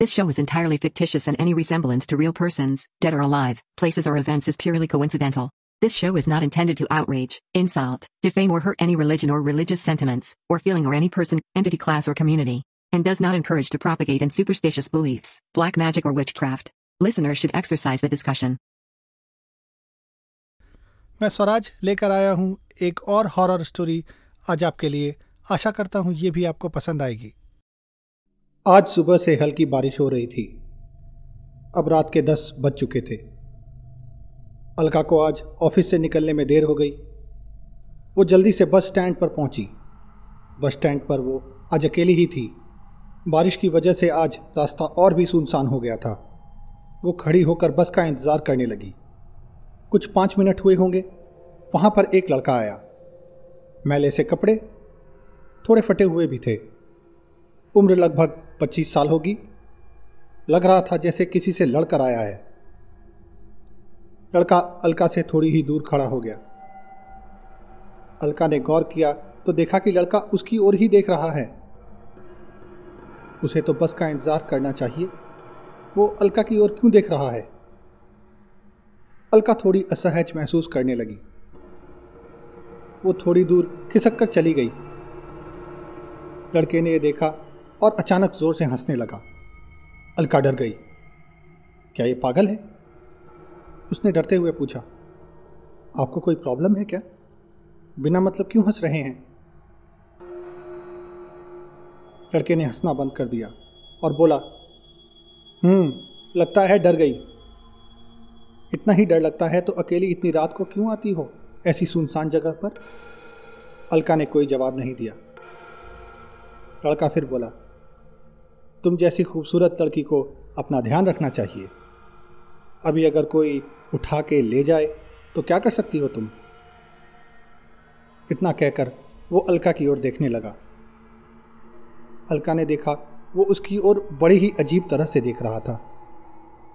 This show is entirely fictitious and any resemblance to real persons, dead or alive, places or events is purely coincidental. This show is not intended to outrage, insult, defame or hurt any religion or religious sentiments, or feeling or any person, entity class or community, and does not encourage to propagate in superstitious beliefs, black magic or witchcraft. Listeners should exercise the discussion. मैं स्वराज लेकर आया हूँ एक और horror story आज आपके लिए आशा करता हूँ ये भी आपको पसंद आएगी आज सुबह से हल्की बारिश हो रही थी। अब रात के दस बज चुके थे। अलका को आज ऑफ़िस से निकलने में देर हो गई। वो जल्दी से बस स्टैंड पर पहुँची। बस स्टैंड पर वो आज अकेली ही थी। बारिश की वजह से आज रास्ता और भी सुनसान हो गया था। वो खड़ी होकर बस का इंतज़ार करने लगी। कुछ पाँच मिनट हुए होंगे। वहाँ पर एक लड़का आया। मैले से कपड़े, थोड़े फटे हुए भी थे। उम्र लगभग पच्चीस साल होगी। लग रहा था जैसे किसी से लड़कर आया है। लड़का अलका से थोड़ी ही दूर खड़ा हो गया। अलका ने गौर किया तो देखा कि लड़का उसकी ओर ही देख रहा है। उसे तो बस का इंतज़ार करना चाहिए। वो अलका की ओर क्यों देख रहा है? अलका थोड़ी असहज महसूस करने लगी। वो थोड़ी दूर खिसक कर चली गई। लड़के ने यह देखा और अचानक ज़ोर से हंसने लगा। अलका डर गई। क्या ये पागल है? उसने डरते हुए पूछा। आपको कोई प्रॉब्लम है क्या? बिना मतलब क्यों हंस रहे हैं? लड़के ने हंसना बंद कर दिया और बोला हम्म लगता है डर गई। इतना ही डर लगता है तो अकेली इतनी रात को क्यों आती हो ऐसी सुनसान जगह पर? अलका ने कोई जवाब नहीं दिया। लड़का फिर बोला तुम जैसी खूबसूरत लड़की को अपना ध्यान रखना चाहिए। अभी अगर कोई उठा के ले जाए तो क्या कर सकती हो तुम? इतना कहकर वो अलका की ओर देखने लगा। अलका ने देखा, वो उसकी ओर बड़े ही अजीब तरह से देख रहा था।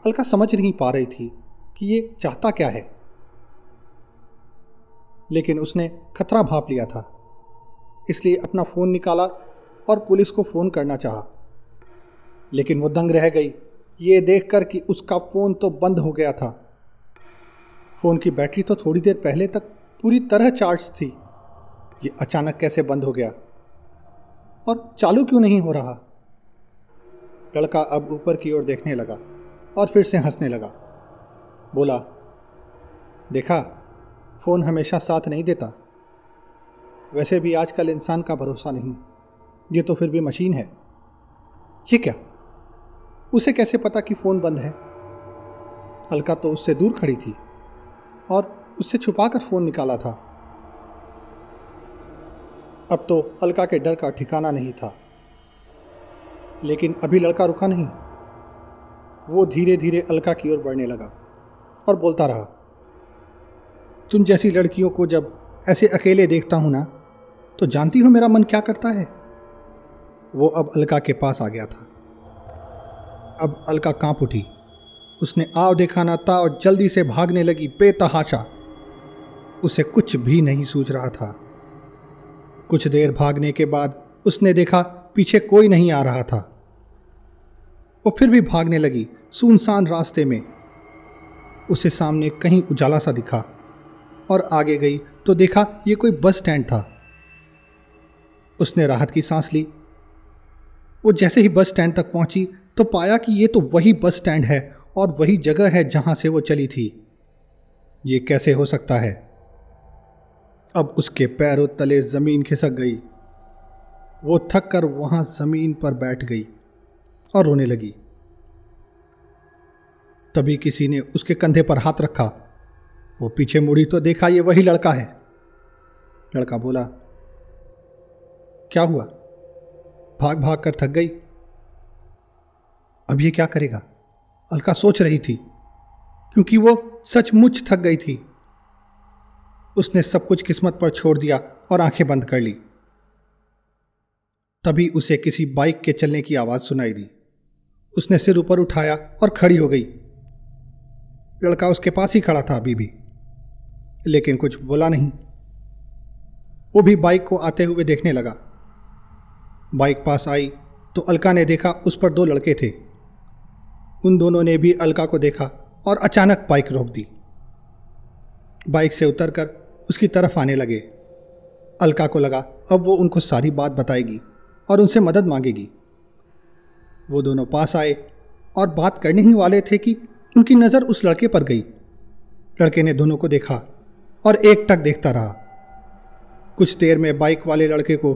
अलका समझ नहीं पा रही थी कि ये चाहता क्या है। लेकिन उसने खतरा भाप लिया था, इसलिए अपना फ़ोन निकाला और पुलिस को फ़ोन करना चाहा। लेकिन वो दंग रह गई। ये देखकर कि उसका फ़ोन तो बंद हो गया था। फ़ोन की बैटरी तो थोड़ी देर पहले तक पूरी तरह चार्ज थी। ये अचानक कैसे बंद हो गया? और चालू क्यों नहीं हो रहा? लड़का अब ऊपर की ओर देखने लगा और फिर से हंसने लगा। बोला, देखा, फ़ोन हमेशा साथ नहीं देता। वैसे भी आजकल इंसान का भरोसा नहीं। ये तो फिर भी मशीन है। ये क्या? उसे कैसे पता कि फ़ोन बंद है? अलका तो उससे दूर खड़ी थी और उससे छुपाकर फ़ोन निकाला था। अब तो अलका के डर का ठिकाना नहीं था। लेकिन अभी लड़का रुका नहीं। वो धीरे धीरे अलका की ओर बढ़ने लगा और बोलता रहा, तुम जैसी लड़कियों को जब ऐसे अकेले देखता हूँ ना तो जानती हो मेरा मन क्या करता है? वो अब अलका के पास आ गया था। अब अलका काँप उठी। उसने आव देखा ना था और जल्दी से भागने लगी बेतहाशा। उसे कुछ भी नहीं सूझ रहा था। कुछ देर भागने के बाद उसने देखा पीछे कोई नहीं आ रहा था। वो फिर भी भागने लगी सुनसान रास्ते में। उसे सामने कहीं उजाला सा दिखा और आगे गई तो देखा ये कोई बस स्टैंड था। उसने राहत की सांस ली। वो जैसे ही बस स्टैंड तक पहुँची तो पाया कि ये तो वही बस स्टैंड है और वही जगह है जहाँ से वो चली थी। ये कैसे हो सकता है? अब उसके पैरों तले ज़मीन खिसक गई। वो थक कर वहाँ ज़मीन पर बैठ गई और रोने लगी। तभी किसी ने उसके कंधे पर हाथ रखा। वो पीछे मुड़ी तो देखा ये वही लड़का है। लड़का बोला, क्या हुआ? भाग भाग कर थक गई? अब ये क्या करेगा? अलका सोच रही थी, क्योंकि वो सचमुच थक गई थी। उसने सब कुछ किस्मत पर छोड़ दिया और आँखें बंद कर ली। तभी उसे किसी बाइक के चलने की आवाज़ सुनाई दी। उसने सिर ऊपर उठाया और खड़ी हो गई। लड़का उसके पास ही खड़ा था अभी भी, लेकिन कुछ बोला नहीं। वो भी बाइक को आते हुए देखने लगा। बाइक पास आई तो अलका ने देखा उस पर दो लड़के थे। उन दोनों ने भी अलका को देखा और अचानक बाइक रोक दी। बाइक से उतरकर उसकी तरफ़ आने लगे। अलका को लगा, अब वो उनको सारी बात बताएगी और उनसे मदद मांगेगी। वो दोनों पास आए और बात करने ही वाले थे कि उनकी नज़र उस लड़के पर गई। लड़के ने दोनों को देखा और एक टक देखता रहा। कुछ देर में बाइक वाले लड़के को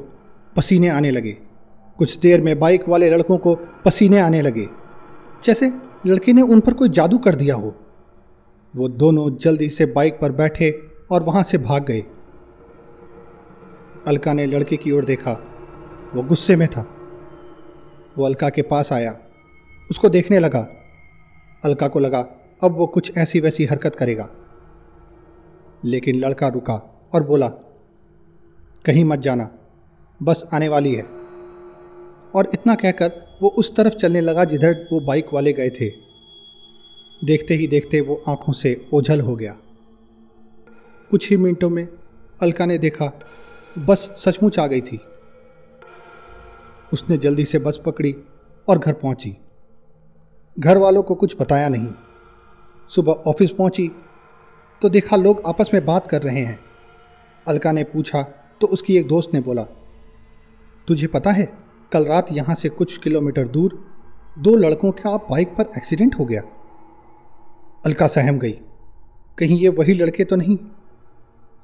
पसीने आने लगे। कुछ देर में बाइक वाले लड़कों को पसीने आने लगे। जैसे लड़के ने उन पर कोई जादू कर दिया हो। वो दोनों जल्दी से बाइक पर बैठे और वहाँ से भाग गए। अलका ने लड़के की ओर देखा। वो गुस्से में था। वो अलका के पास आया। उसको देखने लगा। अलका को लगा, अब वो कुछ ऐसी वैसी हरकत करेगा। लेकिन लड़का रुका और बोला, कहीं मत जाना, बस आने वाली है। और इतना कहकर वो उस तरफ़ चलने लगा जिधर वो बाइक वाले गए थे। देखते ही देखते वो आँखों से ओझल हो गया। कुछ ही मिनटों में अलका ने देखा, बस सचमुच आ गई थी। उसने जल्दी से बस पकड़ी और घर पहुँची। घर वालों को कुछ बताया नहीं। सुबह ऑफ़िस पहुँची तो देखा लोग आपस में बात कर रहे हैं। अलका ने पूछा तो उसकी एक दोस्त ने बोला, तुझे पता है? कल रात यहाँ से कुछ किलोमीटर दूर दो लड़कों का बाइक पर एक्सीडेंट हो गया। अलका सहम गई। कहीं ये वही लड़के तो नहीं?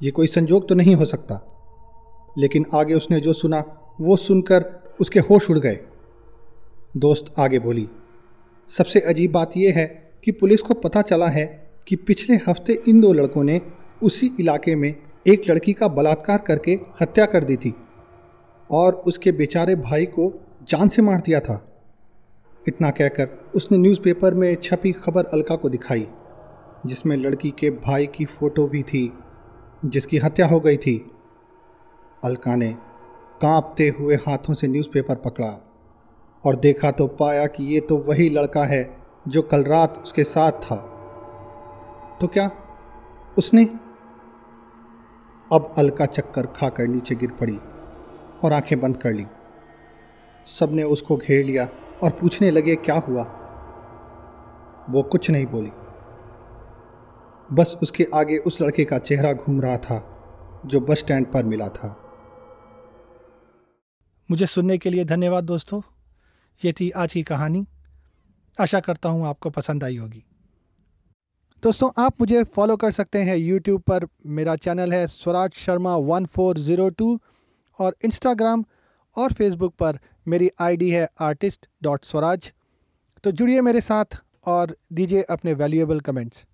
ये कोई संजोग तो नहीं हो सकता। लेकिन आगे उसने जो सुना, वो सुनकर उसके होश उड़ गए। दोस्त आगे बोली, सबसे अजीब बात यह है कि पुलिस को पता चला है कि पिछले हफ़्ते इन दो लड़कों ने उसी इलाके में एक लड़की का बलात्कार करके हत्या कर दी थी। और उसके बेचारे भाई को जान से मार दिया था। इतना कहकर उसने न्यूज़पेपर में छपी खबर अलका को दिखाई, जिसमें लड़की के भाई की फ़ोटो भी थी, जिसकी हत्या हो गई थी। अलका ने कांपते हुए हाथों से न्यूज़पेपर पकड़ा और देखा तो पाया कि ये तो वही लड़का है जो कल रात उसके साथ था। तो क्या उसने? अब अलका चक्कर खाकर नीचे गिर पड़ी। और आँखें बंद कर ली। सबने उसको घेर लिया और पूछने लगे क्या हुआ? वो कुछ नहीं बोली। बस उसके आगे उस लड़के का चेहरा घूम रहा था जो बस स्टैंड पर मिला था। मुझे सुनने के लिए धन्यवाद दोस्तों। ये थी आज की कहानी। आशा करता हूँ आपको पसंद आई होगी। दोस्तों आप मुझे फॉलो कर सकते हैं यूट्यूब पर। मेरा चैनल है Swaraj Sharma one four zero two और इंस्टाग्राम और फेसबुक पर मेरी आईडी है आर्टिस्ट डॉट स्वराज तो जुड़िए मेरे साथ और दीजिए अपने वैल्यूएबल कमेंट्स